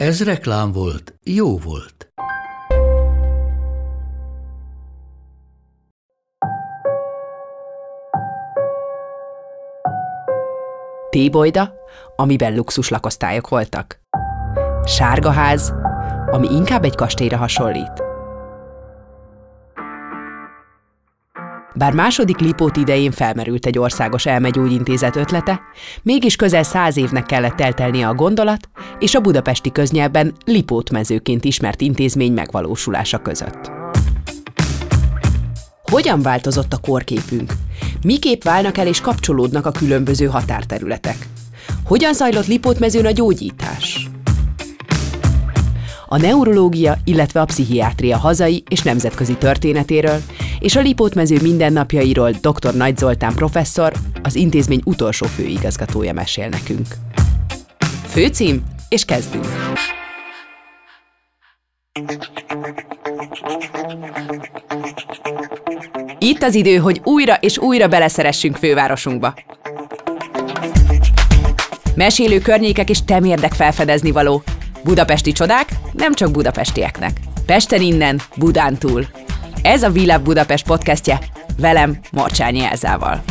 Ez reklám volt, jó volt. Tébolyda, amiben luxus lakosztályok voltak. Sárga ház, ami inkább egy kastélyra hasonlít. Bár második Lipót idején felmerült egy országos elmegyógyintézet ötlete, mégis közel száz évnek kellett eltelnie a gondolat és a budapesti köznyelben Lipót mezőként ismert intézmény megvalósulása között. Hogyan változott a korképünk? Miképp válnak el és kapcsolódnak a különböző határterületek? Hogyan zajlott Lipótmezőn a gyógyítás? A neurológia, illetve a pszichiátria hazai és nemzetközi történetéről, és a Lipótmező mindennapjairól dr. Nagy Zoltán professzor, az intézmény utolsó főigazgatója mesél nekünk. Főcím, és kezdünk! Itt az idő, hogy újra és újra beleszeressünk fővárosunkba. Mesélő környékek és temérdek felfedezni való. Budapesti csodák nem csak budapestieknek. Pesten innen, Budán túl. Ez a Világ Budapest podcastje, velem Morcsányi Elzával.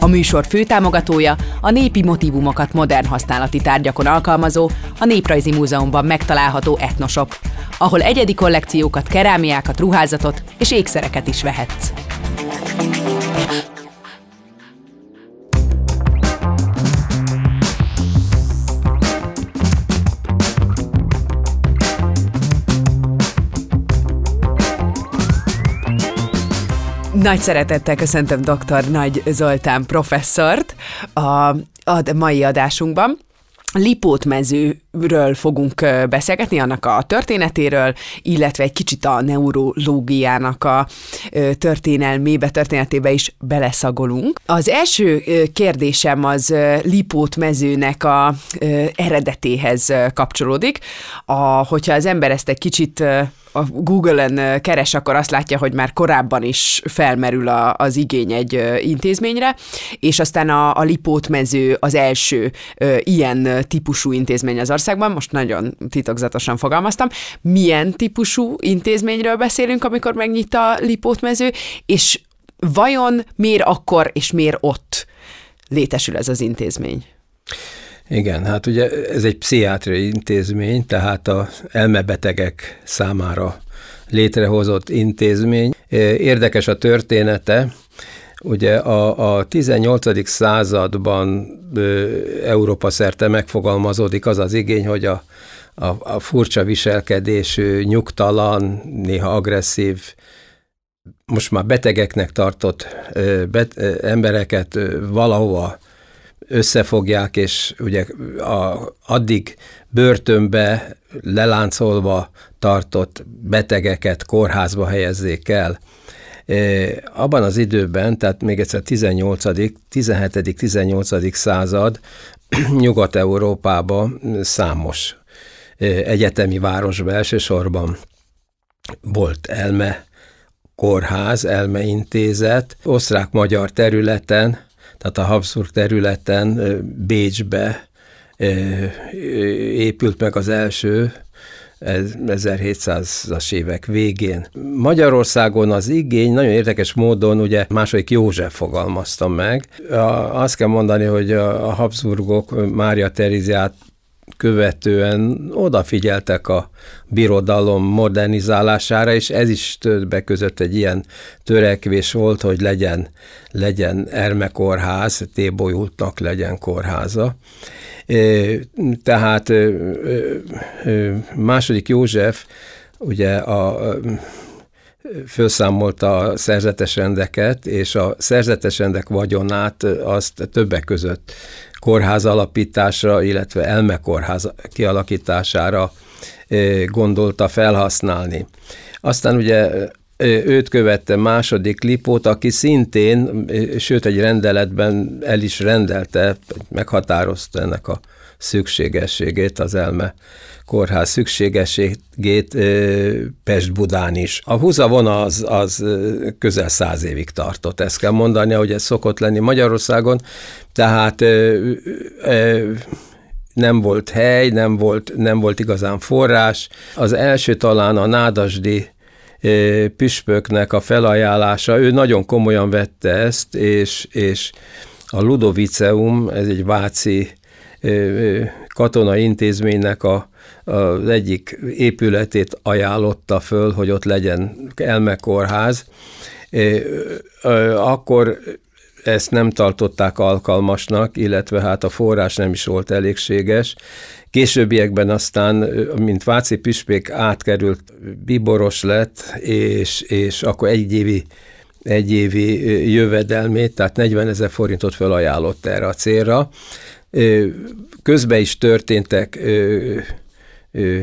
A műsor főtámogatója a népi motivumokat modern használati tárgyakon alkalmazó, a Néprajzi Múzeumban megtalálható etnosop, ahol egyedi kollekciókat, kerámiákat, ruházatot és ékszereket is vehetsz. Nagy szeretettel köszöntöm dr. Nagy Zoltán professzort a, a mai adásunkban. Lipót mezőről fogunk beszélgetni, annak a történetéről, illetve egy kicsit a neurológiának a történelmébe, történetébe is beleszagolunk. Az első kérdésem az Lipót mezőnek a eredetéhez kapcsolódik. A, hogyha az ember ezt egy kicsit a Google-en keres, akkor azt látja, hogy már korábban is felmerül a, az igény egy intézményre, és aztán a, a Lipót mező az első ilyen típusú intézmény az országban, most nagyon titokzatosan fogalmaztam. Milyen típusú intézményről beszélünk, amikor megnyit a Lipót mező, és vajon miért akkor és miért ott létesül ez az intézmény? Igen, hát ugye ez egy pszichiátriai intézmény, tehát a elmebetegek számára létrehozott intézmény. Érdekes a története, Ugye a, a 18. században Európa szerte megfogalmazódik az az igény, hogy a, a, a furcsa viselkedésű, nyugtalan, néha agresszív, most már betegeknek tartott bet, embereket valahova összefogják, és ugye a, addig börtönbe leláncolva tartott betegeket kórházba helyezzék el. E, abban az időben, tehát még egyszer 18., 17., 18. század Nyugat-Európában számos e, egyetemi városban elsősorban volt elme kórház, elmeintézet, osztrák-magyar területen tehát a Habsburg területen Bécsbe épült meg az első, 1700-as évek végén. Magyarországon az igény nagyon érdekes módon ugye második József fogalmazta meg. Azt kell mondani, hogy a Habsburgok Mária Teréziát követően odafigyeltek a birodalom modernizálására, és ez is többek között egy ilyen törekvés volt, hogy legyen, legyen ermekórház, tébolyultnak legyen kórháza. Tehát második József ugye a felszámolta a szerzetes rendeket, és a szerzetes rendek vagyonát azt többek között kórház alapításra, illetve elmekórház kialakítására gondolta felhasználni. Aztán ugye őt követte második Lipót, aki szintén, sőt egy rendeletben el is rendelte, meghatározta ennek a szükségességét, az elme kórház szükségességét Pest-Budán is. A húzavon az, az közel száz évig tartott, ezt kell mondani, hogy ez szokott lenni Magyarországon, tehát nem volt hely, nem volt, nem volt igazán forrás. Az első talán a nádasdi püspöknek a felajánlása, ő nagyon komolyan vette ezt, és, és a Ludoviceum, ez egy váci katonai intézménynek a, az egyik épületét ajánlotta föl, hogy ott legyen elmekórház. Akkor ezt nem tartották alkalmasnak, illetve hát a forrás nem is volt elégséges. Későbbiekben aztán, mint Váci Püspék átkerült, biboros lett, és, és akkor egy évi egy évi jövedelmét, tehát 40 ezer forintot felajánlott erre a célra. Közben is történtek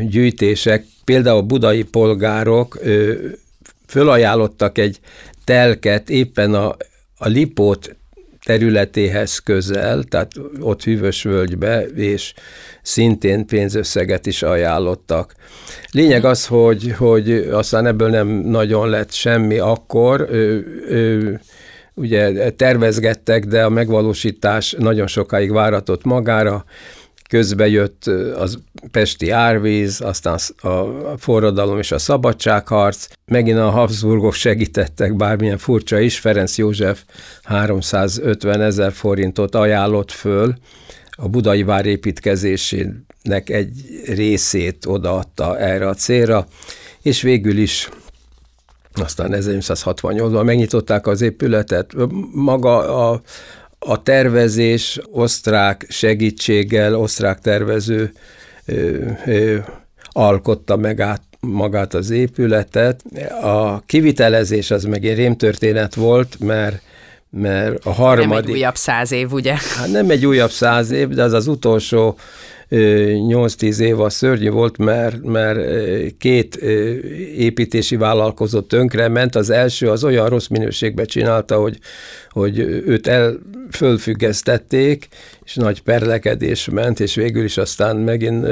gyűjtések, például a budai polgárok fölajánlottak egy telket éppen a, a Lipót területéhez közel, tehát ott hűvös völgybe, és szintén pénzösszeget is ajánlottak. Lényeg az, hogy, hogy aztán ebből nem nagyon lett semmi akkor, ő, ő, ugye tervezgettek, de a megvalósítás nagyon sokáig váratott magára, közbe jött az Pesti árvíz, aztán a forradalom és a szabadságharc, megint a Habsburgok segítettek, bármilyen furcsa is, Ferenc József 350 ezer forintot ajánlott föl, a budai vár építkezésének egy részét odaadta erre a célra, és végül is aztán 1868-ban megnyitották az épületet. Maga a, a tervezés osztrák segítséggel, osztrák tervező ö, ö, alkotta meg át magát az épületet. A kivitelezés az meg egy rémtörténet volt, mert mert a harmadik... Nem egy újabb száz év, ugye? Hát nem egy újabb száz év, de az az utolsó 8-10 év a szörnyű volt, mert, mert két építési vállalkozó tönkre ment. Az első az olyan rossz minőségben csinálta, hogy, hogy őt el fölfüggesztették, és nagy perlekedés ment, és végül is aztán megint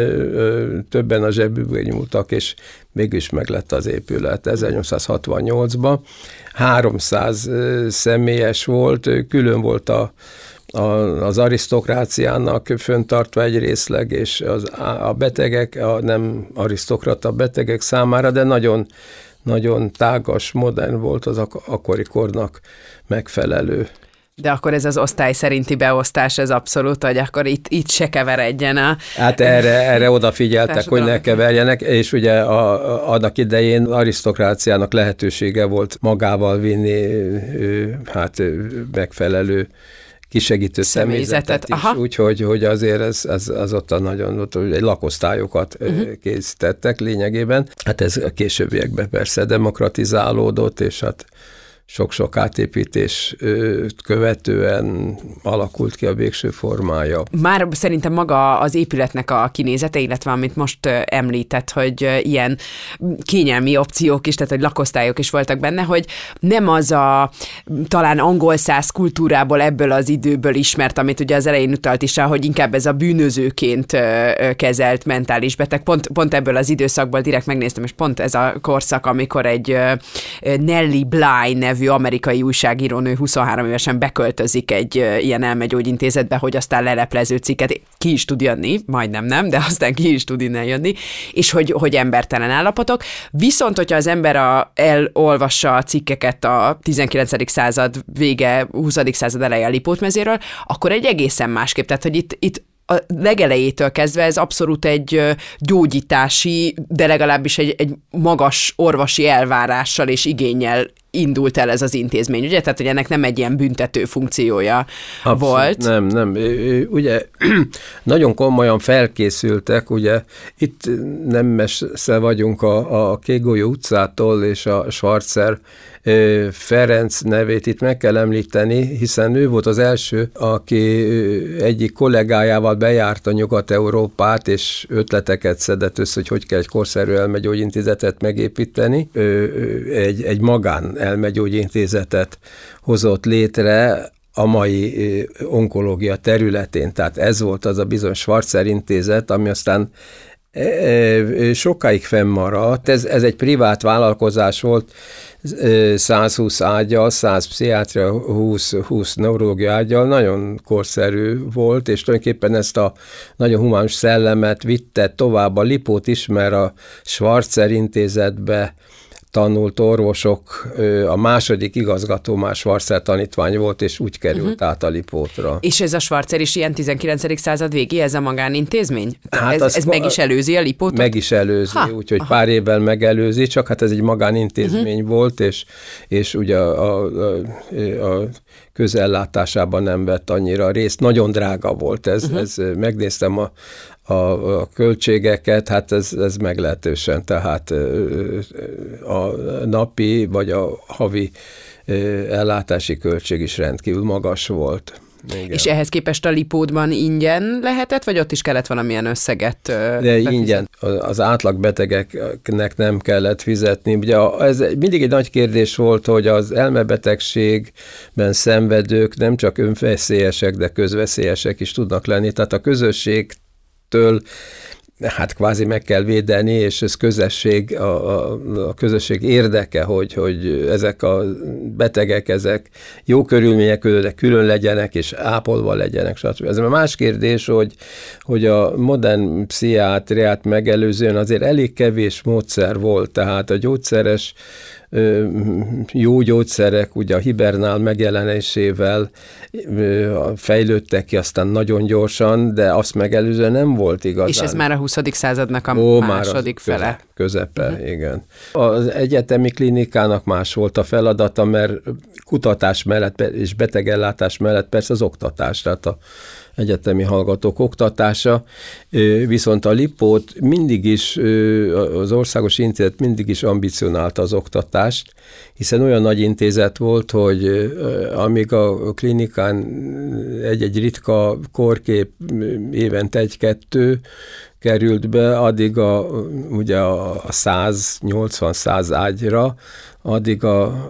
többen a zsebükbe nyúltak, és mégis meglett az épület 1868-ban. 300 személyes volt, külön volt a a, az arisztokráciának föntartva egy részleg, és az, a betegek, a nem arisztokrata betegek számára, de nagyon, nagyon tágas, modern volt az ak- akkori kornak megfelelő. De akkor ez az osztály szerinti beosztás, ez abszolút, hogy akkor itt, itt se keveredjen a... Hát erre, erre odafigyeltek, hogy ne keverjenek, és ugye a, a, annak idején arisztokráciának lehetősége volt magával vinni hát megfelelő kisegítő személyzetet, személyzetet is, úgyhogy hogy azért ez, ez, az ott a nagyon, ott egy lakosztályokat uh-huh. készítettek lényegében. Hát ez a későbbiekben persze demokratizálódott, és hát sok-sok átépítés követően alakult ki a végső formája. Már szerintem maga az épületnek a kinézete, illetve amit most említett, hogy ilyen kényelmi opciók is, tehát hogy lakosztályok is voltak benne, hogy nem az a talán angol száz kultúrából ebből az időből ismert, amit ugye az elején utalt is, hogy inkább ez a bűnözőként kezelt mentális beteg. Pont, pont ebből az időszakból direkt megnéztem, és pont ez a korszak, amikor egy Nelly Bly nevű amerikai újságírónő 23 évesen beköltözik egy ilyen elmegyógyintézetbe, hogy aztán leleplező cikket ki is tud jönni, majdnem nem, de aztán ki is tud innen jönni, és hogy, hogy embertelen állapotok. Viszont, hogyha az ember a, elolvassa a cikkeket a 19. század vége, 20. század eleje a Lipótmezéről, akkor egy egészen másképp. Tehát, hogy itt, itt a legelejétől kezdve ez abszolút egy gyógyítási, de legalábbis egy, egy magas orvosi elvárással és igényel indult el ez az intézmény, ugye? Tehát, hogy ennek nem egy ilyen büntető funkciója Abszolút, volt. Nem, nem. Ugye nagyon komolyan felkészültek, ugye itt nem messze vagyunk a, a Kégolyó utcától és a Schwarzer Ferenc nevét itt meg kell említeni, hiszen ő volt az első, aki egyik kollégájával bejárta Nyugat-Európát, és ötleteket szedett össze, hogy hogy kell egy korszerű elmegyógyintézetet megépíteni. Egy, egy magán elmegyógyintézetet hozott létre, a mai onkológia területén. Tehát ez volt az a bizonyos Schwarzer intézet, ami aztán sokáig fennmaradt. Ez, ez egy privát vállalkozás volt, 120 ágyal, 100 pszichiátria, 20, 20 neurológia ágyal, nagyon korszerű volt, és tulajdonképpen ezt a nagyon humánus szellemet vitte tovább. A Lipót is, mert a Schwarzer intézetbe tanult orvosok, a második igazgató már Schwarzer tanítvány volt, és úgy került uh-huh. át a Lipótra. És ez a Schwarzer is ilyen 19. század végi, ez a magánintézmény? Hát ez, ez meg is előzi a Lipótot? Meg is előzi, úgyhogy pár évvel megelőzi, csak hát ez egy magánintézmény uh-huh. volt, és, és ugye a, a, a, a közellátásában nem vett annyira részt. Nagyon drága volt ez, uh-huh. ez megnéztem a, a, a költségeket, hát ez, ez meglehetősen, tehát a napi vagy a havi ellátási költség is rendkívül magas volt. Igen. És ehhez képest a Lipódban ingyen lehetett, vagy ott is kellett valamilyen összeget De ingyen. Az átlag betegeknek nem kellett fizetni. Ugye ez mindig egy nagy kérdés volt, hogy az elmebetegségben szenvedők nem csak önveszélyesek, de közveszélyesek is tudnak lenni. Tehát a közösség től hát kvázi meg kell védeni, és ez közösség, a, a, a közösség érdeke, hogy, hogy ezek a betegek, ezek jó körülmények között külön legyenek, és ápolva legyenek, stb. Ez a más kérdés, hogy, hogy a modern pszichiátriát megelőzően azért elég kevés módszer volt, tehát a gyógyszeres jó gyógyszerek, ugye a hibernál megjelenésével fejlődtek ki aztán nagyon gyorsan, de azt megelőzően nem volt igazán. És ez már a 20. századnak a Ó, második már fele. Közepe, uh-huh. igen. Az egyetemi klinikának más volt a feladata, mert kutatás mellett és betegellátás mellett persze az oktatás, tehát a egyetemi hallgatók oktatása, viszont a Lipót mindig is, az országos intézet mindig is ambicionálta az oktatást, hiszen olyan nagy intézet volt, hogy amíg a klinikán egy-egy ritka korkép évente egy-kettő került be, addig a, ugye a 180-100 ágyra addig a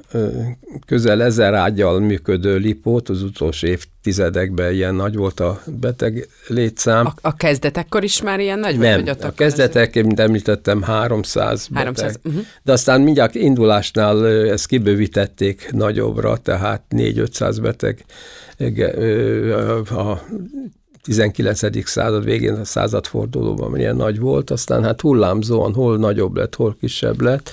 közel ezer ágyal működő lipót az utolsó évtizedekben ilyen nagy volt a beteg létszám. A, a kezdetekkor is már ilyen nagy Nem, volt? a kezdetek, ez... mint említettem, 300, 300 beteg. Uh-huh. De aztán mindjárt indulásnál ezt kibővítették nagyobbra, tehát 4-500 beteg a 19. század végén, a századfordulóban ilyen nagy volt, aztán hát hullámzóan hol nagyobb lett, hol kisebb lett,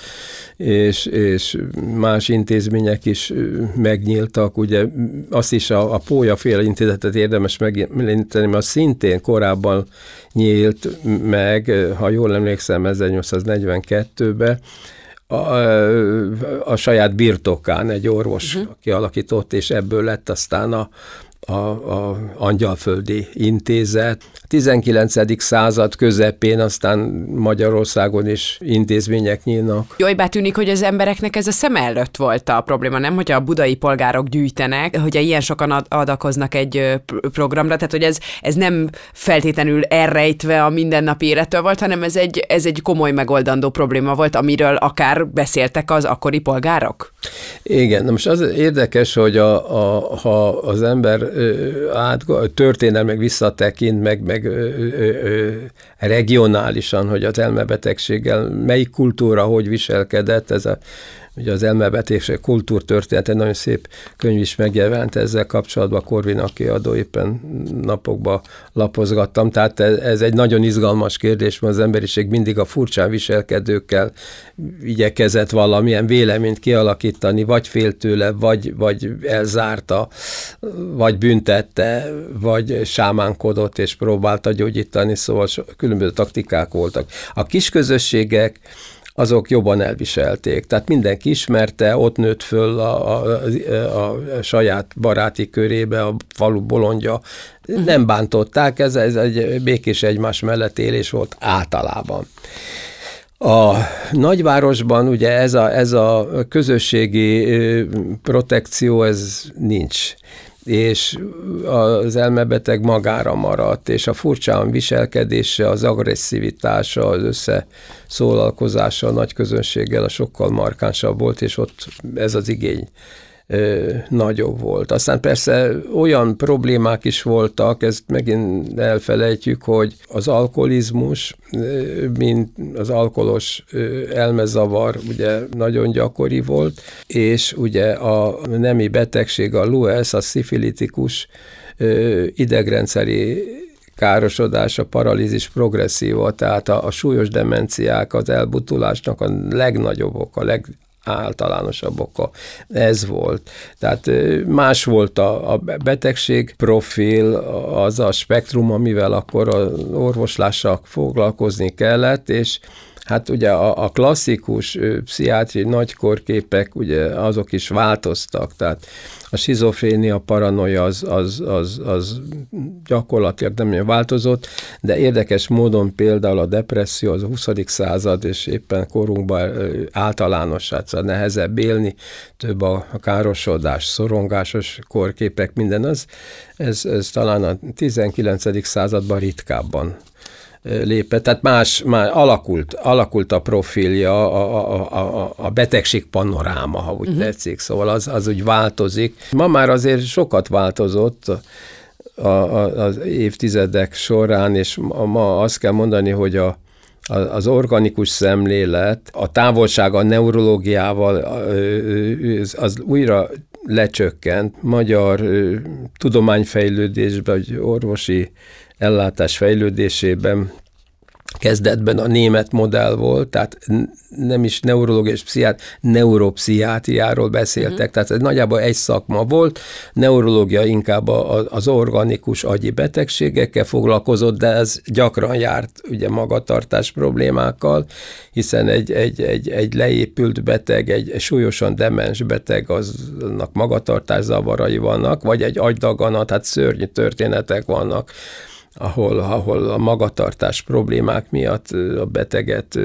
és, és más intézmények is megnyíltak, ugye azt is a, a fél intézetet érdemes megemlíteni, mert szintén korábban nyílt meg, ha jól emlékszem, 1842-ben, a, a saját birtokán egy orvos uh-huh. kialakított, és ebből lett aztán a, a, a Angyalföldi Intézet. A 19. század közepén aztán Magyarországon is intézmények nyílnak. Jaj, tűnik, hogy az embereknek ez a szem előtt volt a probléma, nem? Hogyha a budai polgárok gyűjtenek, hogyha ilyen sokan ad- adakoznak egy programra, tehát hogy ez, ez nem feltétlenül elrejtve a mindennapi élettől volt, hanem ez egy, ez egy komoly megoldandó probléma volt, amiről akár beszéltek az akkori polgárok? Igen, na most az érdekes, hogy a, a, ha az ember át, történelmek visszatekint, meg, meg ö, ö, regionálisan, hogy az elmebetegséggel melyik kultúra hogy viselkedett, ez a Ugye az elmebetése kultúrtörténet, egy nagyon szép könyv is megjelent ezzel kapcsolatban, Korvin, aki adó éppen napokban lapozgattam, tehát ez egy nagyon izgalmas kérdés, mert az emberiség mindig a furcsán viselkedőkkel igyekezett valamilyen véleményt kialakítani, vagy fél vagy, vagy elzárta, vagy büntette, vagy sámánkodott és próbálta gyógyítani, szóval különböző taktikák voltak. A kisközösségek azok jobban elviselték. Tehát mindenki ismerte, ott nőtt föl a, a, a, a saját baráti körébe, a falu bolondja. Nem bántották, ez, ez egy békés egymás mellett élés volt általában. A nagyvárosban ugye ez a, ez a közösségi protekció, ez nincs és az elmebeteg magára maradt, és a furcsán viselkedése, az agresszivitása, az összeszólalkozása a nagy közönséggel a sokkal markánsabb volt, és ott ez az igény ö, nagyobb volt. Aztán persze olyan problémák is voltak, ezt megint elfelejtjük, hogy az alkoholizmus, mint az alkoholos elmezavar ugye nagyon gyakori volt, és ugye a nemi betegség, a LUES, a szifilitikus idegrendszeri károsodás, a paralízis progresszíva, tehát a, a súlyos demenciák, az elbutulásnak a legnagyobb oka, leg, általánosabb oka. Ez volt. Tehát más volt a, a betegség profil, az a spektrum, amivel akkor az orvoslással foglalkozni kellett, és Hát ugye a, a klasszikus pszichiátri nagykorképek, ugye azok is változtak, tehát a schizofrénia, paranoia az, az, az, az gyakorlatilag nem változott, de érdekes módon például a depresszió az a 20. század, és éppen korunkban általános, hát szóval nehezebb élni, több a károsodás, szorongásos korképek, minden az, ez, ez talán a 19. században ritkábban lépett, tehát más, más alakult, alakult a profilja, a, a, a, a betegség panoráma, ha úgy uh-huh. tetszik, szóval az, az úgy változik. Ma már azért sokat változott a, a, az évtizedek során, és ma azt kell mondani, hogy a, az organikus szemlélet, a távolság a neurológiával az újra lecsökkent. Magyar tudományfejlődésben, vagy orvosi ellátás fejlődésében. Kezdetben a német modell volt, tehát nem is neurológia és pszichiát, neuropszichiátriáról beszéltek, uh-huh. tehát ez nagyjából egy szakma volt, neurológia inkább az organikus agyi betegségekkel foglalkozott, de ez gyakran járt ugye magatartás problémákkal, hiszen egy, egy, egy, egy leépült beteg, egy, egy súlyosan demens beteg, aznak magatartás zavarai vannak, vagy egy agydaganat, hát szörnyű történetek vannak, ahol, ahol a magatartás problémák miatt a beteget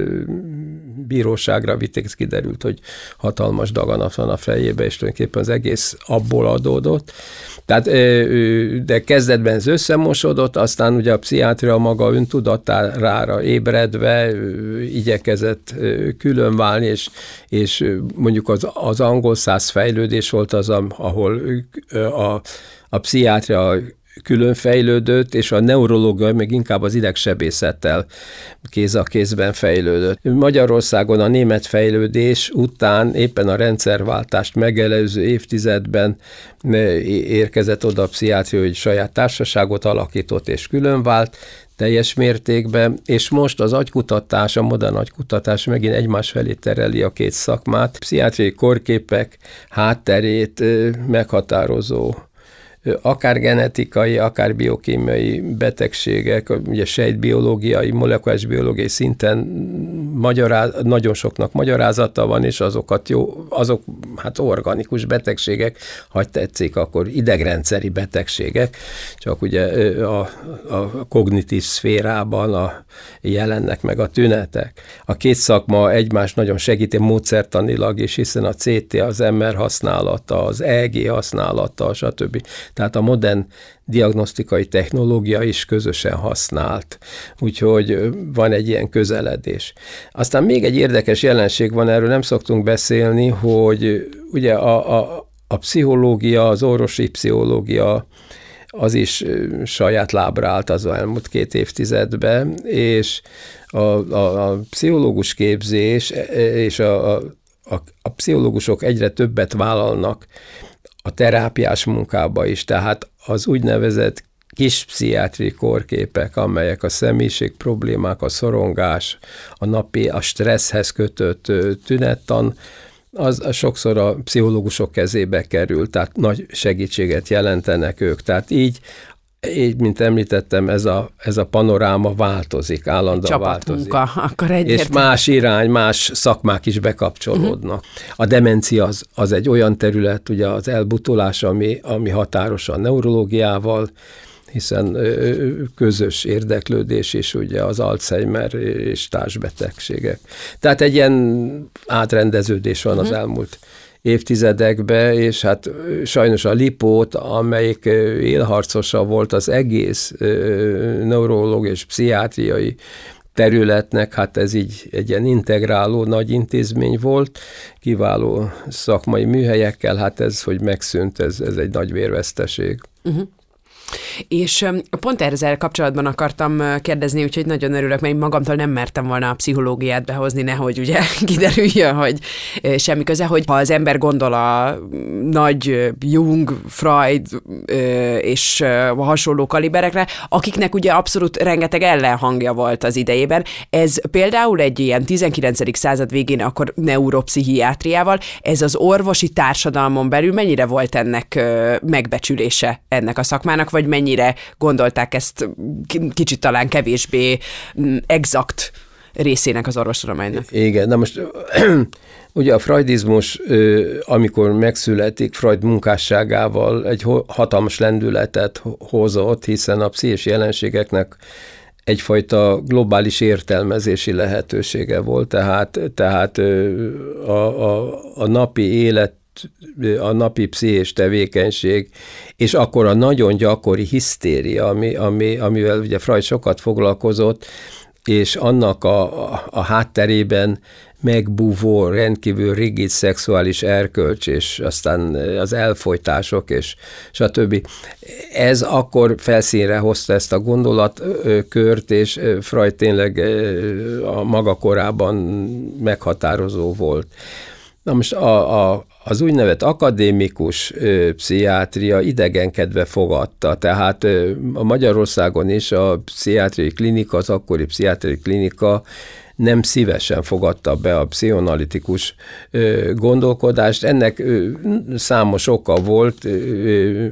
bíróságra vitték, ez kiderült, hogy hatalmas daganat van a fejébe, és tulajdonképpen az egész abból adódott. Tehát, de kezdetben ez összemosodott, aztán ugye a pszichiátria maga öntudatára ébredve igyekezett különválni, és, és mondjuk az, az angol száz fejlődés volt az, ahol a, a pszichiátria külön fejlődött, és a neurológia meg inkább az idegsebészettel kéz a kézben fejlődött. Magyarországon a német fejlődés után éppen a rendszerváltást megelőző évtizedben érkezett oda a pszichiátria, hogy saját társaságot alakított és különvált, teljes mértékben, és most az agykutatás, a modern agykutatás megint egymás felé tereli a két szakmát. Pszichiátriai korképek hátterét meghatározó akár genetikai, akár biokémiai betegségek, ugye sejtbiológiai, molekuláris biológiai szinten magyaráz, nagyon soknak magyarázata van, és azokat jó, azok hát organikus betegségek, ha tetszik, akkor idegrendszeri betegségek, csak ugye a, a kognitív szférában a, jelennek meg a tünetek. A két szakma egymást nagyon segíti módszertanilag is, hiszen a CT, az MR használata, az EG használata, stb. Tehát a modern diagnosztikai technológia is közösen használt, úgyhogy van egy ilyen közeledés. Aztán még egy érdekes jelenség van, erről nem szoktunk beszélni, hogy ugye a, a, a pszichológia, az orvosi pszichológia az is saját lábra állt az elmúlt két évtizedben, és a, a, a pszichológus képzés és a, a, a, a pszichológusok egyre többet vállalnak a terápiás munkába is, tehát az úgynevezett kis pszichiátri korképek, amelyek a személyiség problémák, a szorongás, a napi, a stresszhez kötött tünettan, az sokszor a pszichológusok kezébe kerül, tehát nagy segítséget jelentenek ők. Tehát így így, mint említettem, ez a, ez a panoráma változik, állandóan változik. akkor És más irány, más szakmák is bekapcsolódnak. Uh-huh. A demencia az, az egy olyan terület, ugye az elbutulás, ami, ami határos a neurológiával, hiszen közös érdeklődés is ugye az Alzheimer és társbetegségek. Tehát egy ilyen átrendeződés van uh-huh. az elmúlt évtizedekbe, és hát sajnos a lipót, amelyik élharcosa volt az egész neurológiai és pszichiátriai területnek, hát ez így egy ilyen integráló nagy intézmény volt, kiváló szakmai műhelyekkel, hát ez, hogy megszűnt, ez, ez egy nagy vérveszteség. Uh-huh. És pont ezzel kapcsolatban akartam kérdezni, úgyhogy nagyon örülök, mert én magamtól nem mertem volna a pszichológiát behozni, nehogy ugye kiderüljön, hogy semmi köze, hogy ha az ember gondol a nagy Jung, Freud és a hasonló kaliberekre, akiknek ugye abszolút rengeteg ellenhangja volt az idejében, ez például egy ilyen 19. század végén akkor neuropszichiátriával, ez az orvosi társadalmon belül mennyire volt ennek megbecsülése ennek a szakmának, vagy mennyire gondolták ezt kicsit talán kevésbé mm, exakt részének az orvostudománynak. Igen, na most ugye a freudizmus, amikor megszületik, Freud munkásságával egy hatalmas lendületet hozott, hiszen a pszichés jelenségeknek egyfajta globális értelmezési lehetősége volt, tehát, tehát a, a, a napi élet a napi pszichés tevékenység, és akkor a nagyon gyakori hisztéria, ami, ami, amivel ugye Freud sokat foglalkozott, és annak a, a, a hátterében megbúvó, rendkívül rigid szexuális erkölcs, és aztán az elfolytások, és stb. Ez akkor felszínre hozta ezt a gondolatkört, és Freud tényleg a maga korában meghatározó volt. Na most a, a, az úgynevezett akadémikus pszichiátria idegenkedve fogadta, tehát ö, Magyarországon is a pszichiátriai klinika, az akkori pszichiátriai klinika nem szívesen fogadta be a pszichoanalitikus gondolkodást. Ennek számos oka volt.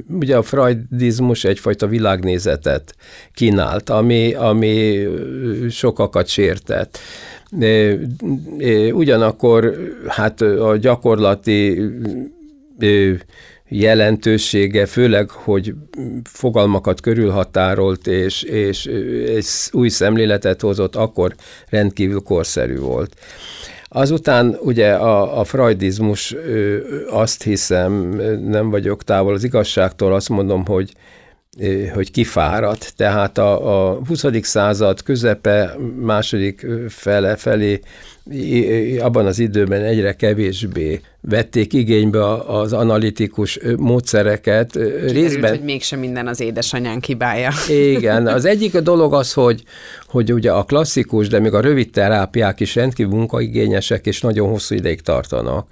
Ugye a freudizmus egyfajta világnézetet kínált, ami, ami sokakat sértett. Ugyanakkor hát a gyakorlati jelentősége, főleg, hogy fogalmakat körülhatárolt és, és egy új szemléletet hozott, akkor rendkívül korszerű volt. Azután ugye a, a freudizmus, azt hiszem, nem vagyok távol az igazságtól, azt mondom, hogy hogy kifáradt. Tehát a, a 20. század közepe, második fele felé abban az időben egyre kevésbé vették igénybe az analitikus módszereket. Kiderült, részben... hogy mégsem minden az édesanyánk hibája. Igen, az egyik a dolog az, hogy, hogy ugye a klasszikus, de még a rövid terápiák is rendkívül munkaigényesek, és nagyon hosszú ideig tartanak.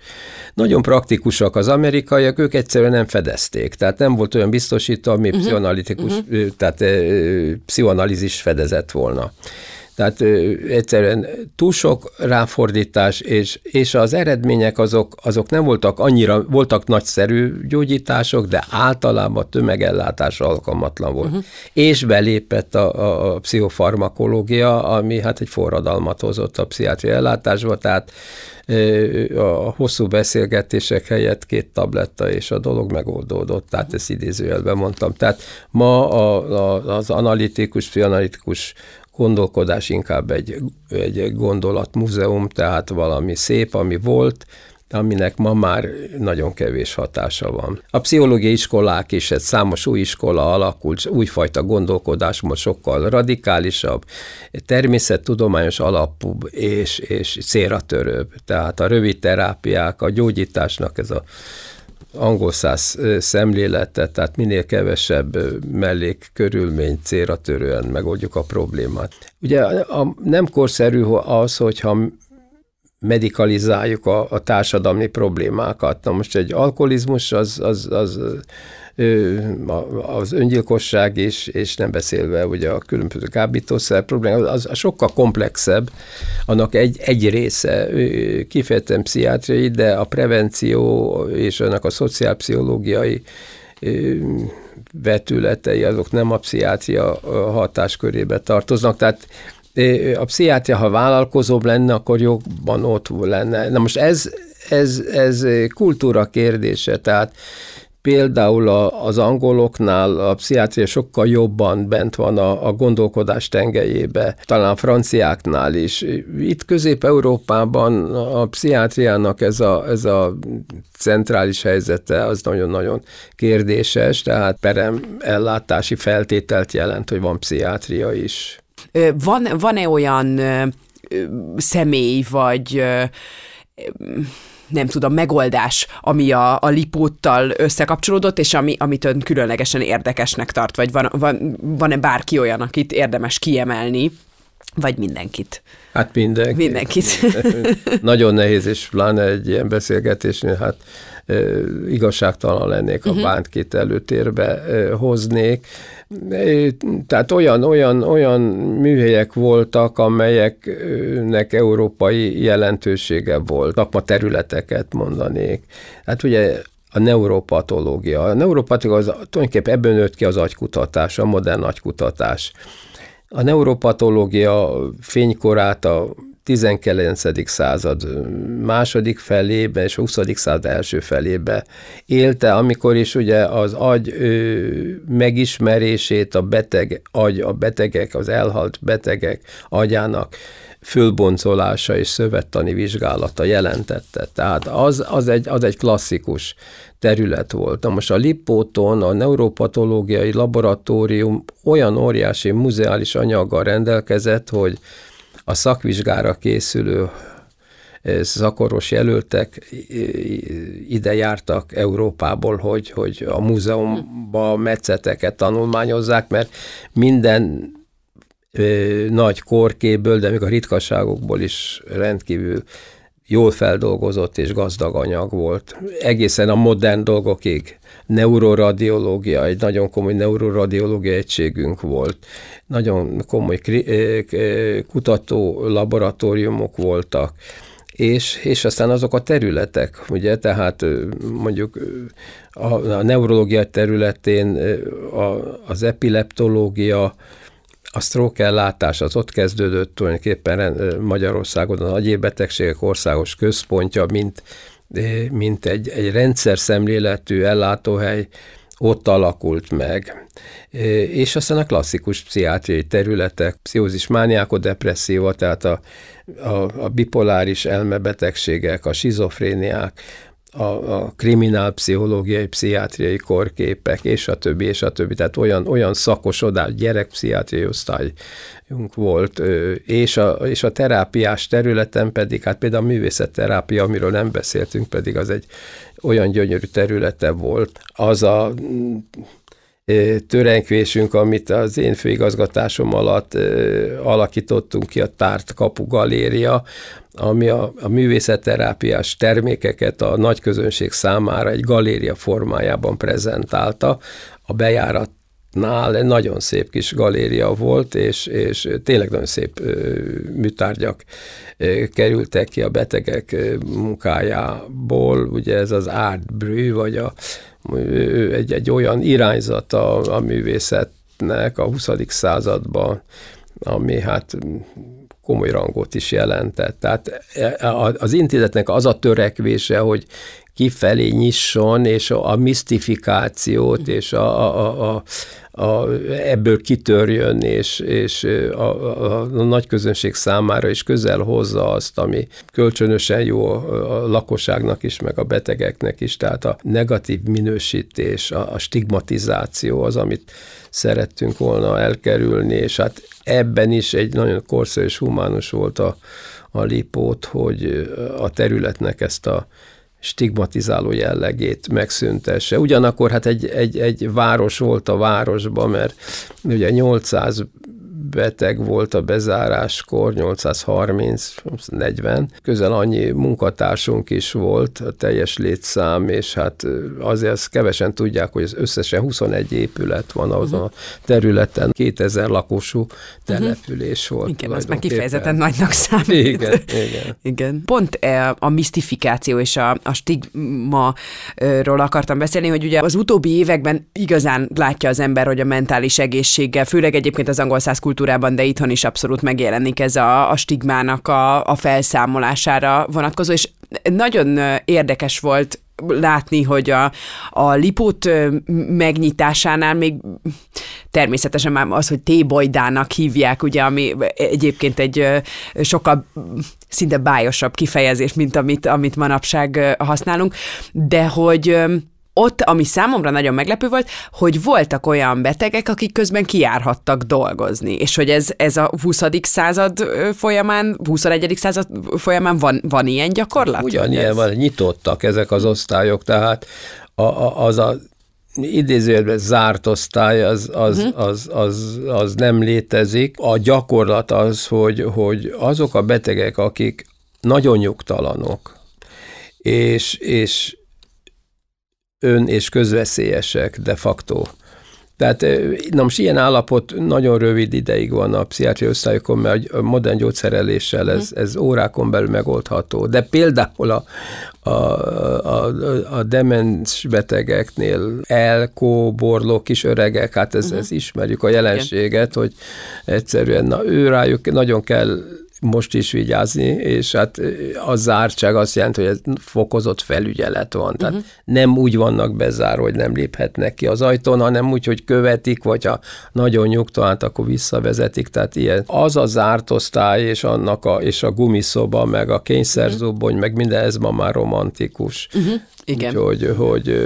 Nagyon praktikusak az amerikaiak, ők egyszerűen nem fedezték, tehát nem volt olyan biztosító, ami uh-huh. pszichoanalitikus, uh-huh. tehát pszichoanalízis fedezett volna. Tehát egyszerűen túl sok ráfordítás, és, és az eredmények azok, azok nem voltak annyira, voltak nagyszerű gyógyítások, de általában tömegellátás alkalmatlan volt. Uh-huh. És belépett a, a, a pszichofarmakológia, ami hát egy forradalmat hozott a pszichiátria ellátásba, tehát a hosszú beszélgetések helyett két tabletta, és a dolog megoldódott, tehát ezt idézőjelben mondtam. Tehát ma a, a, az analitikus, pszichoanalitikus gondolkodás inkább egy, egy gondolatmúzeum, tehát valami szép, ami volt, aminek ma már nagyon kevés hatása van. A pszichológiai iskolák is, egy számos új iskola alakult, újfajta gondolkodás most sokkal radikálisabb, természettudományos alapú és, és célra törőbb. Tehát a rövid terápiák, a gyógyításnak ez a angol száz szemlélete, tehát minél kevesebb mellék körülmény célra törően megoldjuk a problémát. Ugye a, nem korszerű az, hogyha medikalizáljuk a, a társadalmi problémákat. Na most egy alkoholizmus az, az, az az öngyilkosság is, és nem beszélve ugye a különböző kábítószer probléma, az sokkal komplexebb, annak egy, egy része kifejezetten pszichiátriai, de a prevenció és annak a szociálpszichológiai vetületei, azok nem a pszichiátria hatáskörébe tartoznak, tehát a pszichiátria, ha vállalkozóbb lenne, akkor jobban ott lenne. Na most ez, ez, ez kultúra kérdése, tehát például az angoloknál a pszichiátria sokkal jobban bent van a, a gondolkodás tengelyébe, talán a franciáknál is. Itt Közép-Európában a pszichiátriának ez a, ez a centrális helyzete az nagyon-nagyon kérdéses, tehát perem ellátási feltételt jelent, hogy van pszichiátria is. Van, van-e olyan személy, vagy nem tudom, megoldás, ami a, a lipóttal összekapcsolódott, és ami, amit ön különlegesen érdekesnek tart, vagy van, van, van-e bárki olyan, akit érdemes kiemelni, vagy mindenkit? Hát mindenkit. Mindenkit. Nagyon nehéz, és pláne egy ilyen beszélgetésnél, hát igazságtalan lennék, ha uh-huh. bánt előtérbe hoznék. Tehát olyan, olyan, olyan műhelyek voltak, amelyeknek európai jelentősége volt. Szakma területeket mondanék. Hát ugye a neuropatológia. A neuropatológia az tulajdonképpen ebből nőtt ki az agykutatás, a modern agykutatás. A neuropatológia fénykorát a 19. század második felébe és a 20. század első felébe élte, amikor is ugye az agy megismerését a beteg agy, a betegek, az elhalt betegek agyának fölboncolása és szövettani vizsgálata jelentette. Tehát az, az, egy, az egy klasszikus terület volt. Na most a Lipóton a neuropatológiai laboratórium olyan óriási muzeális anyaggal rendelkezett, hogy a szakvizsgára készülő eh, szakoros jelöltek ide jártak Európából, hogy, hogy a múzeumba metszeteket tanulmányozzák, mert minden ö, eh, nagy korkéből, de még a ritkaságokból is rendkívül jól feldolgozott és gazdag anyag volt. Egészen a modern dolgokig. Neuroradiológia, egy nagyon komoly neuroradiológia egységünk volt. Nagyon komoly kutató laboratóriumok voltak. És, és aztán azok a területek, ugye, tehát mondjuk a, a neurológia területén a, az epileptológia, a stroke ellátás az ott kezdődött tulajdonképpen Magyarországon a agyérbetegségek országos központja, mint, mint egy, egy rendszer szemléletű ellátóhely, ott alakult meg. És aztán a klasszikus pszichiátriai területek, pszichózis mániáko-depresszióva, tehát a, a, a bipoláris elmebetegségek, a sizofréniák, a, a kriminálpszichológiai, pszichiátriai korképek, és a többi, és a többi. Tehát olyan, olyan szakosodás, gyerekpszichiátriai osztályunk volt, és a, és a terápiás területen pedig, hát például a művészetterápia, amiről nem beszéltünk, pedig az egy olyan gyönyörű területe volt. Az a törekvésünk, amit az én főigazgatásom alatt alakítottunk ki, a Tárt Kapu Galéria, ami a, a művészetterápiás termékeket a nagy közönség számára egy galéria formájában prezentálta. A bejárat nál nagyon szép kis galéria volt, és, és tényleg nagyon szép műtárgyak kerültek ki a betegek munkájából. Ugye ez az art brew, vagy a, egy, egy olyan irányzat a, a művészetnek a 20. században, ami hát komoly rangot is jelentett. Tehát e, az intézetnek az a törekvése, hogy kifelé nyisson, és a misztifikációt, és a, a, a, a, ebből kitörjön, és, és a, a, a nagy közönség számára is közel hozza azt, ami kölcsönösen jó a lakosságnak is, meg a betegeknek is, tehát a negatív minősítés, a, a stigmatizáció az, amit szerettünk volna elkerülni, és hát ebben is egy nagyon korszerű és humánus volt a, a lipót, hogy a területnek ezt a stigmatizáló jellegét megszüntesse. Ugyanakkor hát egy, egy, egy város volt a városban, mert ugye 800 beteg volt a bezáráskor, 830-40, közel annyi munkatársunk is volt, a teljes létszám, és hát azért azt kevesen tudják, hogy az összesen 21 épület van azon uh-huh. a területen, 2000 lakosú település uh-huh. volt. Igen, az meg kifejezetten nagynak számít. Igen, igen. igen. Pont a misztifikáció és a, a stigma-ról akartam beszélni, hogy ugye az utóbbi években igazán látja az ember, hogy a mentális egészséggel, főleg egyébként az angol száz kultúrában, de itthon is abszolút megjelenik ez a, a stigmának a, a felszámolására vonatkozó, és nagyon érdekes volt látni, hogy a, a lipót megnyitásánál még természetesen már az, hogy tébojdának hívják, ugye, ami egyébként egy sokkal szinte bájosabb kifejezés, mint amit, amit manapság használunk, de hogy ott, ami számomra nagyon meglepő volt, hogy voltak olyan betegek, akik közben kiárhattak dolgozni, és hogy ez, ez a 20. század folyamán, 21. század folyamán van, van ilyen gyakorlat? Ugyanilyen van, nyitottak ezek az osztályok, tehát a, a, az a idézőjelben zárt osztály, az, az, uh-huh. az, az, az nem létezik. A gyakorlat az, hogy, hogy azok a betegek, akik nagyon nyugtalanok, és, és ön- és közveszélyesek de facto. Tehát na most ilyen állapot nagyon rövid ideig van a pszichiátriai osztályokon, mert a modern gyógyszereléssel ez, mhm. ez órákon belül megoldható. De például a, a, a, a demens betegeknél elkóborló kis öregek, hát ez, uh-huh. ez ismerjük a jelenséget, Igen. hogy egyszerűen na, ő rájuk nagyon kell most is vigyázni, és hát a zártság azt jelenti, hogy ez fokozott felügyelet van. Tehát uh-huh. nem úgy vannak bezárva, hogy nem léphetnek ki az ajtón, hanem úgy, hogy követik, vagy ha nagyon nyugtalant, akkor visszavezetik. Tehát ilyen. Az a zárt osztály, és, annak a, és a gumiszoba, meg a kényszerzubony, uh-huh. meg minden, ez ma már romantikus. Uh-huh. Igen. Úgyhogy hogy,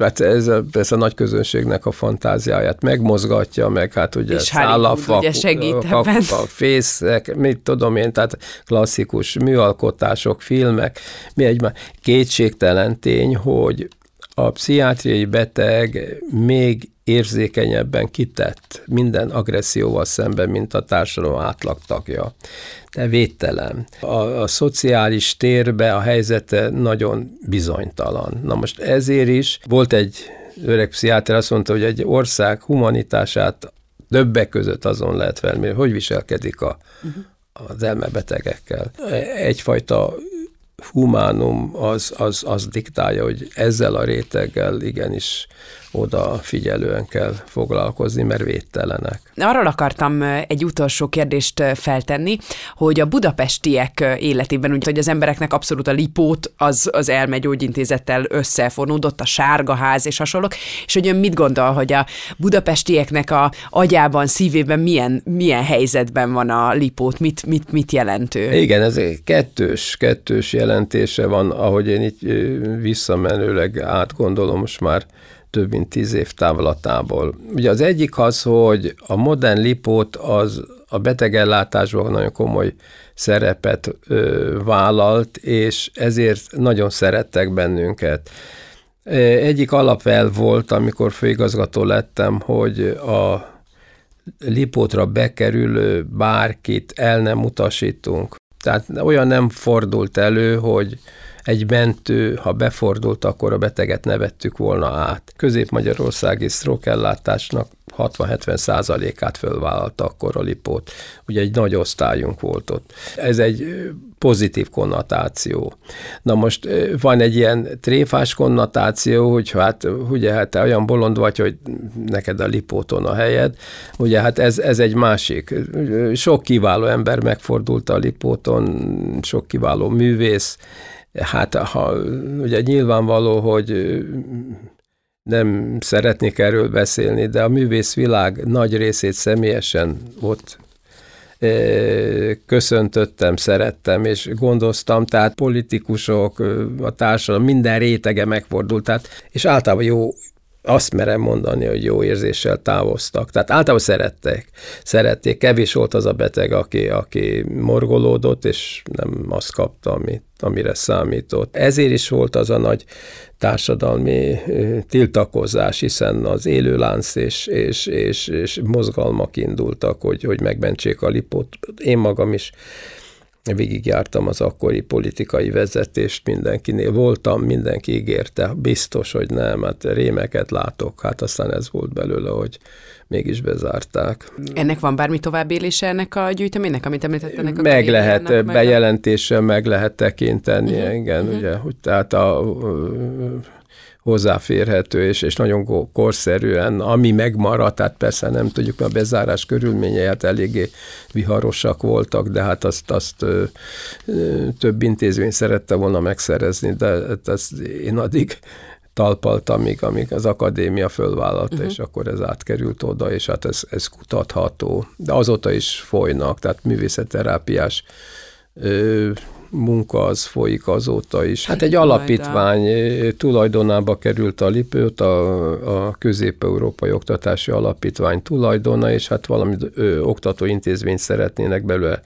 hát ez, a, ez a nagy közönségnek a fantáziáját megmozgatja, meg hát ugye és szálafak, ugye segít a, a fészek, mit tudom én, tehát klasszikus műalkotások, filmek, mi egy kétségtelen tény, hogy a pszichiátriai beteg még érzékenyebben kitett minden agresszióval szemben, mint a társadalom átlagtagja. De védtelen. A, a szociális térbe a helyzete nagyon bizonytalan. Na most ezért is volt egy öreg pszichiáter azt mondta, hogy egy ország humanitását többek között azon lehet felmérni, hogy viselkedik a, uh-huh. az elmebetegekkel. Egyfajta humánum az, az, az diktálja, hogy ezzel a réteggel igenis oda figyelően kell foglalkozni, mert védtelenek. Arról akartam egy utolsó kérdést feltenni, hogy a budapestiek életében, úgy, hogy az embereknek abszolút a lipót az, az elmegyógyintézettel összefonódott, a sárga ház és hasonlók, és hogy ön mit gondol, hogy a budapestieknek a agyában, szívében milyen, milyen helyzetben van a lipót, mit, mit, mit jelentő? Igen, ez kettős, kettős jelentése van, ahogy én itt visszamenőleg átgondolom most már több mint tíz év távlatából. Ugye az egyik az, hogy a modern lipót az a betegellátásban nagyon komoly szerepet ö, vállalt, és ezért nagyon szerettek bennünket. Egyik alapel volt, amikor főigazgató lettem, hogy a lipótra bekerülő bárkit el nem utasítunk. Tehát olyan nem fordult elő, hogy egy mentő, ha befordult, akkor a beteget nevettük volna át. Közép-Magyarországi sztrókellátásnak 60-70 százalékát fölvállalta akkor a lipót. Ugye egy nagy osztályunk volt ott. Ez egy pozitív konnotáció. Na most van egy ilyen tréfás konnotáció, hogy hát ugye hát te olyan bolond vagy, hogy neked a lipóton a helyed. Ugye hát ez, ez egy másik. Sok kiváló ember megfordult a lipóton, sok kiváló művész, Hát ha ugye nyilvánvaló, hogy nem szeretnék erről beszélni, de a művészvilág nagy részét személyesen ott köszöntöttem, szerettem és gondoztam, tehát politikusok, a társadalom minden rétege megfordult, tehát, és általában jó azt merem mondani, hogy jó érzéssel távoztak. Tehát általában szerették. Szerették. Kevés volt az a beteg, aki, aki morgolódott, és nem azt kapta, amit, amire számított. Ezért is volt az a nagy társadalmi tiltakozás, hiszen az élőlánc és, és, és, és mozgalmak indultak, hogy, hogy megmentsék a lipot. Én magam is végigjártam az akkori politikai vezetést mindenkinél, voltam, mindenki ígérte, biztos, hogy nem, hát rémeket látok, hát aztán ez volt belőle, hogy mégis bezárták. Ennek van bármi továbbélése ennek a gyűjteménynek, amit említettenek? Meg lehet, bejelentéssel meg lehet tekinteni, uh-huh. igen, uh-huh. ugye, hogy tehát a hozzáférhető és, és nagyon korszerűen, ami megmaradt, tehát persze nem tudjuk, mert a bezárás körülményei hát eléggé viharosak voltak, de hát azt, azt ö, ö, több intézmény szerette volna megszerezni, de hát ezt én addig talpaltam, amíg, amíg az akadémia fölvállalta, uh-huh. és akkor ez átkerült oda, és hát ez, ez kutatható. De azóta is folynak, tehát művészetterápiás munka az folyik azóta is. Hát egy alapítvány eh, tulajdonába került a Lipőt, a, a Közép-Európai Oktatási Alapítvány tulajdona, és hát valami ö, oktatóintézményt szeretnének belőle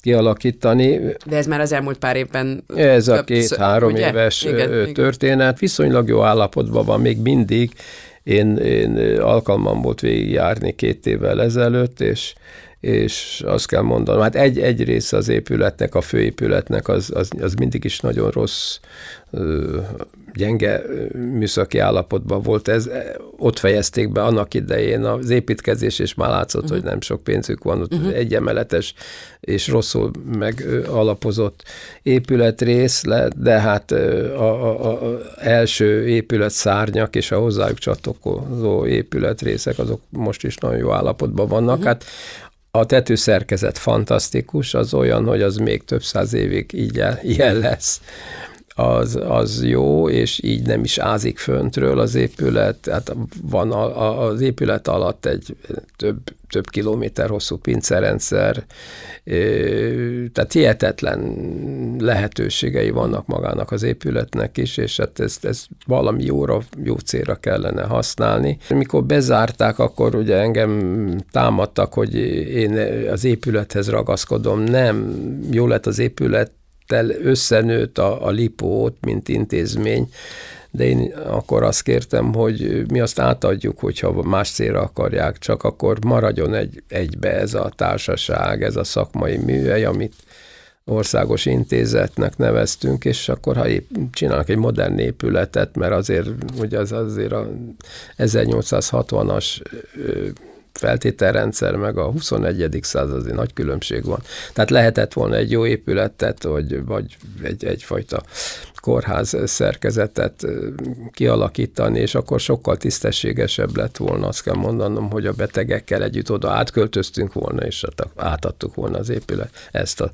kialakítani. De ez már az elmúlt pár évben Ez a két-három éves igen, történet. Igen. Viszonylag jó állapotban van még mindig. Én, én alkalmam volt végigjárni két évvel ezelőtt, és és azt kell mondanom, hát egy, egy része az épületnek, a főépületnek az, az, az mindig is nagyon rossz, gyenge műszaki állapotban volt. Ez, ott fejezték be annak idején az építkezés, és már látszott, uh-huh. hogy nem sok pénzük van, ott uh-huh. egyemeletes és rosszul megalapozott épületrész, le, de hát a, a, a első épület szárnyak és a hozzájuk csatlakozó épületrészek azok most is nagyon jó állapotban vannak. Uh-huh. Hát a tetőszerkezet fantasztikus, az olyan, hogy az még több száz évig így ilyen lesz az, az jó, és így nem is ázik föntről az épület, tehát van a, a, az épület alatt egy több, több kilométer hosszú pincerendszer, tehát hihetetlen lehetőségei vannak magának az épületnek is, és hát ezt, ezt valami jóra, jó célra kellene használni. Mikor bezárták, akkor ugye engem támadtak, hogy én az épülethez ragaszkodom. Nem, jó lett az épület, összenőtt a, a lipót, mint intézmény, de én akkor azt kértem, hogy mi azt átadjuk, hogyha más célra akarják, csak akkor maradjon egy, egybe ez a társaság, ez a szakmai műhely, amit országos intézetnek neveztünk, és akkor ha épp csinálnak egy modern épületet, mert azért, ugye az azért a 1860-as feltételrendszer, meg a 21. századi nagy különbség van. Tehát lehetett volna egy jó épületet, vagy, vagy egy, egyfajta kórház szerkezetet kialakítani, és akkor sokkal tisztességesebb lett volna, azt kell mondanom, hogy a betegekkel együtt oda átköltöztünk volna, és hát átadtuk volna az épület, ezt a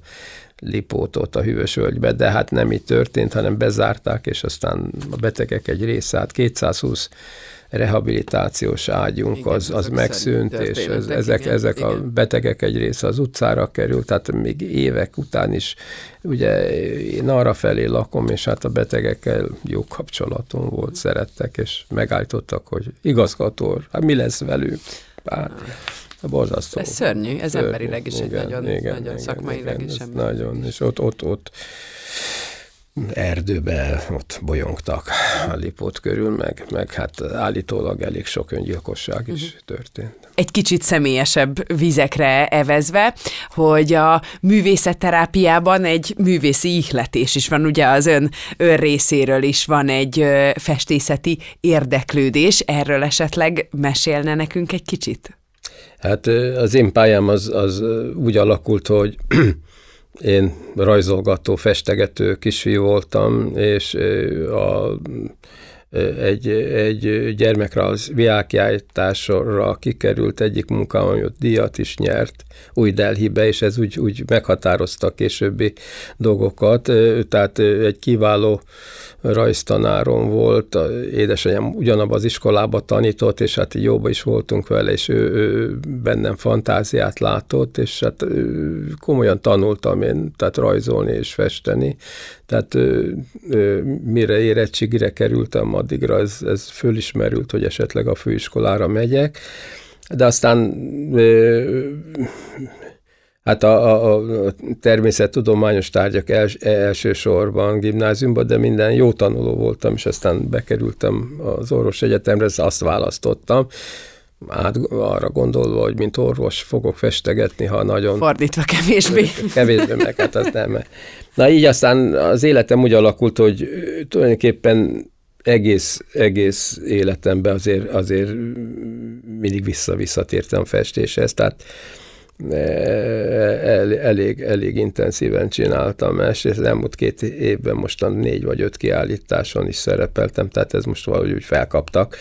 lipótot a völgybe, de hát nem így történt, hanem bezárták, és aztán a betegek egy részét, 220 rehabilitációs ágyunk az, az megszűnt, és ez, ezek, ezek a betegek egy része az utcára került, tehát még évek után is, ugye én arra felé lakom, és hát a betegekkel jó kapcsolatom volt, szerettek, és megállítottak, hogy igazgató, hát mi lesz velük? Hát, borzasztó. Ez szörnyű, ez szörnyű. emberileg is igen, egy nagyon, igen, nagyon igen, szakmailag igen, is. Nagyon, és ott, ott, ott erdőbe ott bolyongtak a Lipót körül, meg, meg hát állítólag elég sok öngyilkosság is uh-huh. történt. Egy kicsit személyesebb vizekre evezve, hogy a művészetterápiában egy művészi ihletés is van, ugye az ön, ön részéről is van egy festészeti érdeklődés, erről esetleg mesélne nekünk egy kicsit? Hát az én pályám az, az úgy alakult, hogy én rajzolgató, festegető kisfiú voltam, és a, egy, egy gyermekre az viákjájtásra kikerült egyik munkám, ami ott díjat is nyert, új Delhibe, és ez úgy, úgy meghatározta a későbbi dolgokat. Tehát egy kiváló rajztanárom volt, édesanyám ugyanabban az iskolába tanított, és hát jóba is voltunk vele, és ő, ő bennem fantáziát látott, és hát komolyan tanultam én, tehát rajzolni és festeni. Tehát mire érettségire kerültem addigra, ez, ez fölismerült, hogy esetleg a főiskolára megyek, de aztán Hát a, a, a természettudományos tárgyak els, elsősorban gimnáziumban, de minden jó tanuló voltam, és aztán bekerültem az orvos egyetemre, azt választottam. át, arra gondolva, hogy mint orvos fogok festegetni, ha nagyon... Fordítva kevésbé. Kevésbé, meg hát az nem. Na így aztán az életem úgy alakult, hogy tulajdonképpen egész, egész életemben azért, azért mindig vissza-visszatértem festéshez, tehát el, elég, elég intenzíven csináltam, és az elmúlt két évben mostan négy vagy öt kiállításon is szerepeltem, tehát ez most valahogy úgy felkaptak.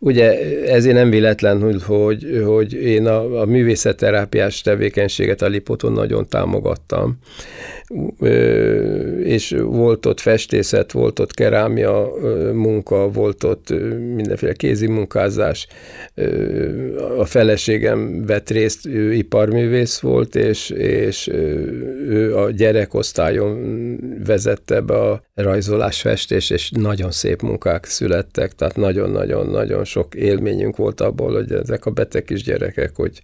Ugye ezért nem véletlen, hogy, hogy, hogy én a, a művészetterápiás tevékenységet a Lipoton nagyon támogattam, és volt ott festészet, volt ott kerámia munka, volt ott mindenféle kézi munkázás. A feleségem vett részt, ő iparművész volt, és, és ő a gyerekosztályon vezette be a rajzolás, festés, és nagyon szép munkák születtek, tehát nagyon-nagyon-nagyon sok élményünk volt abból, hogy ezek a beteg kis gyerekek, hogy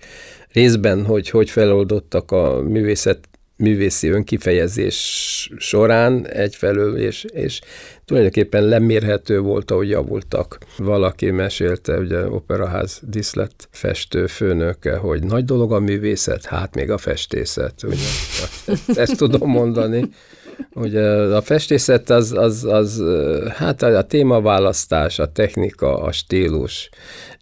részben, hogy hogy feloldottak a művészet művészi önkifejezés során egyfelől, és, és tulajdonképpen lemérhető volt, ahogy javultak. Valaki mesélte, ugye operaház diszlet festő főnöke, hogy nagy dolog a művészet, hát még a festészet. Ugye? Ezt, ezt tudom mondani. Ugye a festészet az, az, az hát a témaválasztás, a technika, a stílus,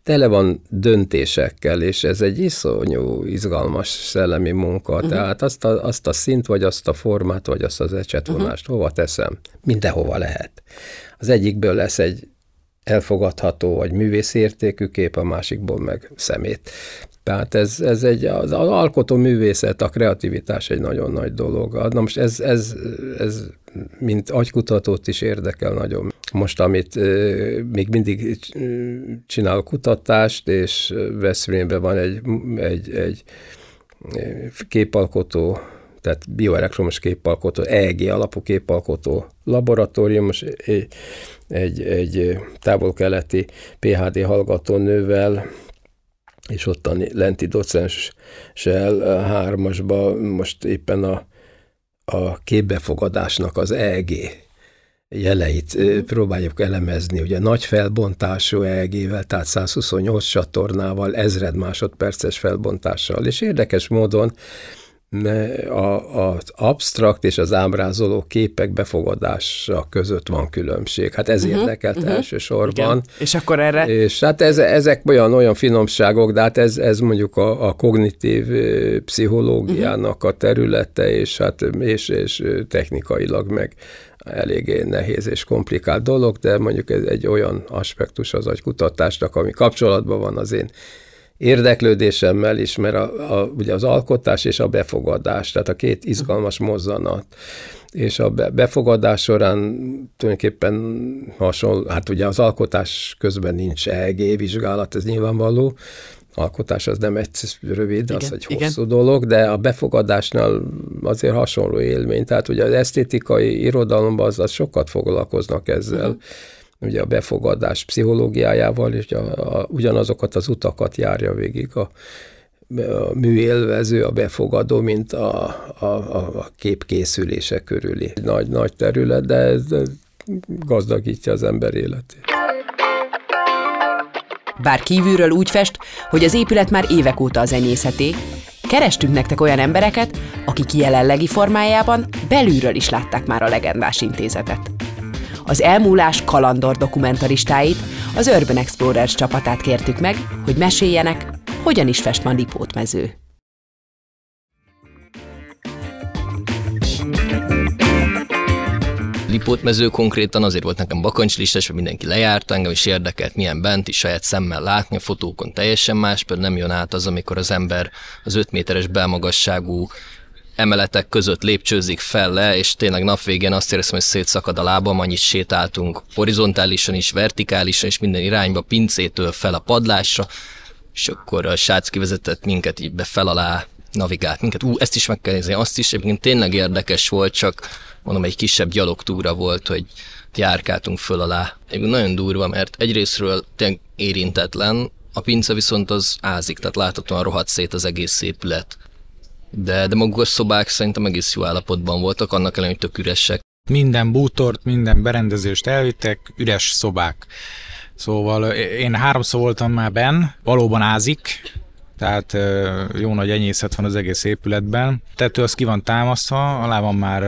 tele van döntésekkel, és ez egy iszonyú, izgalmas szellemi munka. Uh-huh. Tehát azt a, azt a szint, vagy azt a formát, vagy azt az ecsetvonást uh-huh. hova teszem? Mindenhova lehet. Az egyikből lesz egy elfogadható, vagy művészértékű kép, a másikból meg szemét. Tehát ez, ez egy, az, az alkotó művészet, a kreativitás egy nagyon nagy dolog. Na most ez, ez, ez mint agykutatót is érdekel nagyon. Most, amit még mindig csinál kutatást, és Veszprémben van egy, egy, egy képalkotó, tehát bioelektromos képalkotó, EEG alapú képalkotó laboratórium, egy, egy, egy távol-keleti PHD hallgatónővel, és ottani lenti docenssel hármasba most éppen a, a képbefogadásnak az EEG jeleit próbáljuk elemezni. Ugye nagy felbontású EEG-vel, tehát 128 csatornával, ezred másodperces felbontással, és érdekes módon a, az absztrakt és az ábrázoló képek befogadása között van különbség. Hát ez uh-huh, érdekelt uh-huh. elsősorban. Igen. És akkor erre? És hát ez, ezek olyan, olyan finomságok, de hát ez, ez mondjuk a, a kognitív pszichológiának uh-huh. a területe, és hát és, és technikailag meg eléggé nehéz és komplikált dolog, de mondjuk ez egy olyan aspektus az agykutatásnak, ami kapcsolatban van az én érdeklődésemmel is, mert a, a, ugye az alkotás és a befogadás, tehát a két izgalmas mozzanat, és a befogadás során tulajdonképpen hasonló, hát ugye az alkotás közben nincs EEG vizsgálat, ez nyilvánvaló, alkotás az nem egy rövid, igen, az egy hosszú igen. dolog, de a befogadásnál azért hasonló élmény. Tehát ugye az esztétikai irodalomban az, az sokat foglalkoznak ezzel, uh-huh ugye a befogadás pszichológiájával, és a, a, ugyanazokat az utakat járja végig a, a műélvező, a befogadó, mint a, a, a kép készülése körüli. Nagy, nagy terület, de ez gazdagítja az ember életét. Bár kívülről úgy fest, hogy az épület már évek óta az enyészeté, kerestünk nektek olyan embereket, akik jelenlegi formájában belülről is látták már a legendás intézetet az elmúlás kalandor dokumentaristáit, az Urban Explorers csapatát kértük meg, hogy meséljenek, hogyan is fest ma Lipót mező. mező konkrétan azért volt nekem bakancslistás, hogy mindenki lejárta, engem is érdekelt, milyen bent is saját szemmel látni, a fotókon teljesen más, például nem jön át az, amikor az ember az 5 méteres belmagasságú emeletek között lépcsőzik fel le, és tényleg napvégén azt érzem, hogy szétszakad a lábam, annyit sétáltunk horizontálisan is, vertikálisan is, minden irányba, pincétől fel a padlásra, és akkor a srác kivezetett minket így be fel alá, navigált minket. Ú, ezt is meg kell nézni, azt is, egyébként tényleg érdekes volt, csak mondom, egy kisebb gyalogtúra volt, hogy járkáltunk föl alá. Egyébként nagyon durva, mert egyrésztről tényleg érintetlen, a pince viszont az ázik, tehát láthatóan rohadt szét az egész épület de, de maguk a szobák szerintem egész jó állapotban voltak, annak ellenére, hogy tök üresek. Minden bútort, minden berendezést elvittek, üres szobák. Szóval én háromszor voltam már benn, valóban ázik, tehát jó nagy enyészet van az egész épületben. Tető az ki van támasztva, alá van már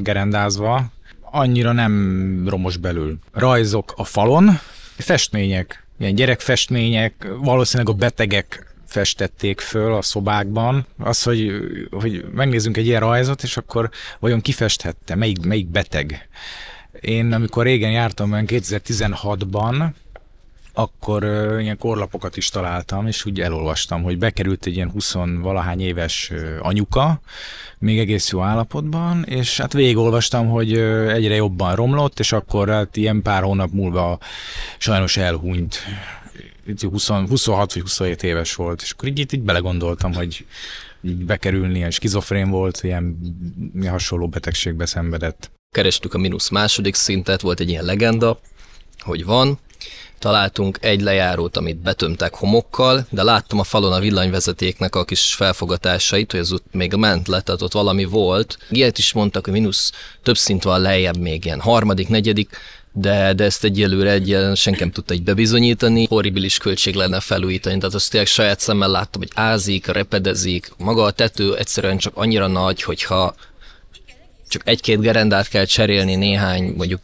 gerendázva, annyira nem romos belül. Rajzok a falon, festmények, ilyen gyerekfestmények, valószínűleg a betegek festették föl a szobákban. Az, hogy, hogy megnézzünk egy ilyen rajzot, és akkor vajon kifesthette, melyik, melyik beteg. Én amikor régen jártam, 2016-ban, akkor uh, ilyen korlapokat is találtam, és úgy elolvastam, hogy bekerült egy ilyen 20 valahány éves anyuka, még egész jó állapotban, és hát végigolvastam, hogy egyre jobban romlott, és akkor hát ilyen pár hónap múlva sajnos elhunyt. 20, 26 vagy 27 éves volt, és akkor így, így belegondoltam, hogy így bekerülni, ilyen skizofrén volt, ilyen hasonló betegségbe szenvedett. Kerestük a mínusz második szintet, volt egy ilyen legenda, hogy van, találtunk egy lejárót, amit betömtek homokkal, de láttam a falon a villanyvezetéknek a kis felfogatásait, hogy az ott még ment le, tehát ott valami volt. Ilyet is mondtak, hogy mínusz több szint van lejjebb még ilyen harmadik, negyedik, de, de ezt egyelőre egy senki nem tudta így bebizonyítani. Horribilis költség lenne felújítani, tehát azt tényleg saját szemmel láttam, hogy ázik, repedezik, maga a tető egyszerűen csak annyira nagy, hogyha csak egy-két gerendát kell cserélni, néhány mondjuk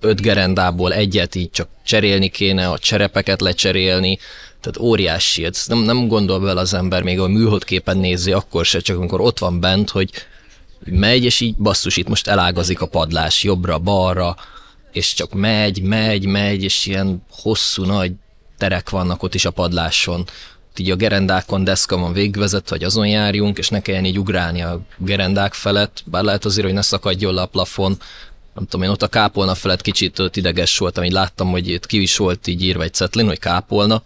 öt gerendából egyet így csak cserélni kéne, a cserepeket lecserélni, tehát óriási, ezt nem, nem gondol bele az ember még a műholdképen nézi, akkor se, csak amikor ott van bent, hogy megy, és így basszus, itt most elágazik a padlás jobbra, balra, és csak megy, megy, megy, és ilyen hosszú nagy terek vannak ott is a padláson. Így a gerendákon deszka van végvezet, hogy azon járjunk, és ne kelljen így ugrálni a gerendák felett, bár lehet azért, hogy ne szakadjon le a plafon, nem tudom én, ott a kápolna felett kicsit ideges voltam, így láttam, hogy itt ki is volt így írva egy cetlin, hogy kápolna,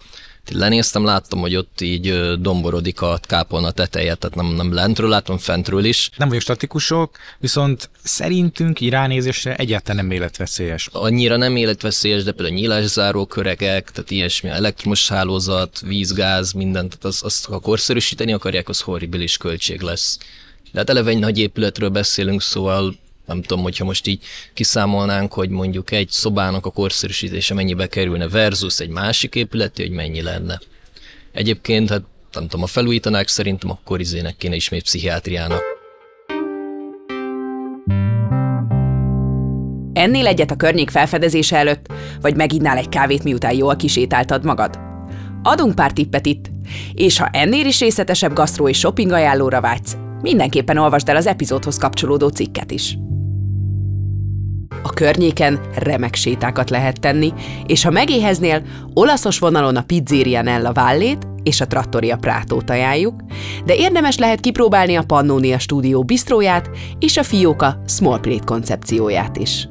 lenéztem, láttam, hogy ott így domborodik a kápolna teteje, tehát nem, nem lentről látom, fentről is. Nem vagyok statikusok, viszont szerintünk irányézésre egyáltalán nem életveszélyes. Annyira nem életveszélyes, de például nyílászáró köregek, tehát ilyesmi, elektromos hálózat, vízgáz, mindent, tehát azt, azt ha korszerűsíteni akarják, az horribilis költség lesz. De hát eleve egy nagy épületről beszélünk, szóval nem tudom, hogyha most így kiszámolnánk, hogy mondjuk egy szobának a korszerűsítése mennyibe kerülne versus egy másik épületi, hogy mennyi lenne. Egyébként, hát nem tudom, a felújítanák szerintem akkor izének kéne ismét pszichiátriának. Ennél egyet a környék felfedezése előtt, vagy meginnál egy kávét, miután jól kisétáltad magad? Adunk pár tippet itt, és ha ennél is részletesebb gasztró és shopping ajánlóra vágysz, mindenképpen olvasd el az epizódhoz kapcsolódó cikket is. A környéken remek sétákat lehet tenni, és ha megéheznél, olaszos vonalon a Pizzeria Nella Vallét és a Trattoria Prátót ajánljuk, de érdemes lehet kipróbálni a Pannonia stúdió bistróját és a Fióka Small Plate koncepcióját is.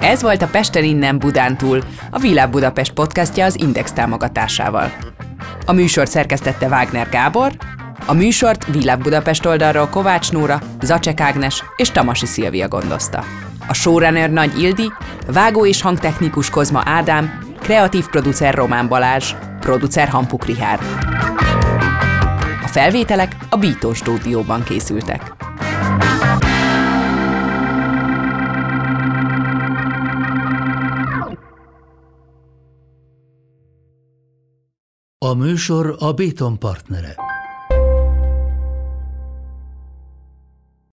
Ez volt a Pesten innen Budántúl, a Világ Budapest podcastja az Index támogatásával. A műsor szerkesztette Wagner Gábor, a műsort Világ Budapest oldalról Kovács Nóra, Zacek Ágnes és Tamasi Szilvia gondozta. A showrunner Nagy Ildi, vágó és hangtechnikus Kozma Ádám, kreatív producer Román Balázs, producer Hampuk Rihárd. A felvételek a Bító stúdióban készültek. A műsor a Béton partnere.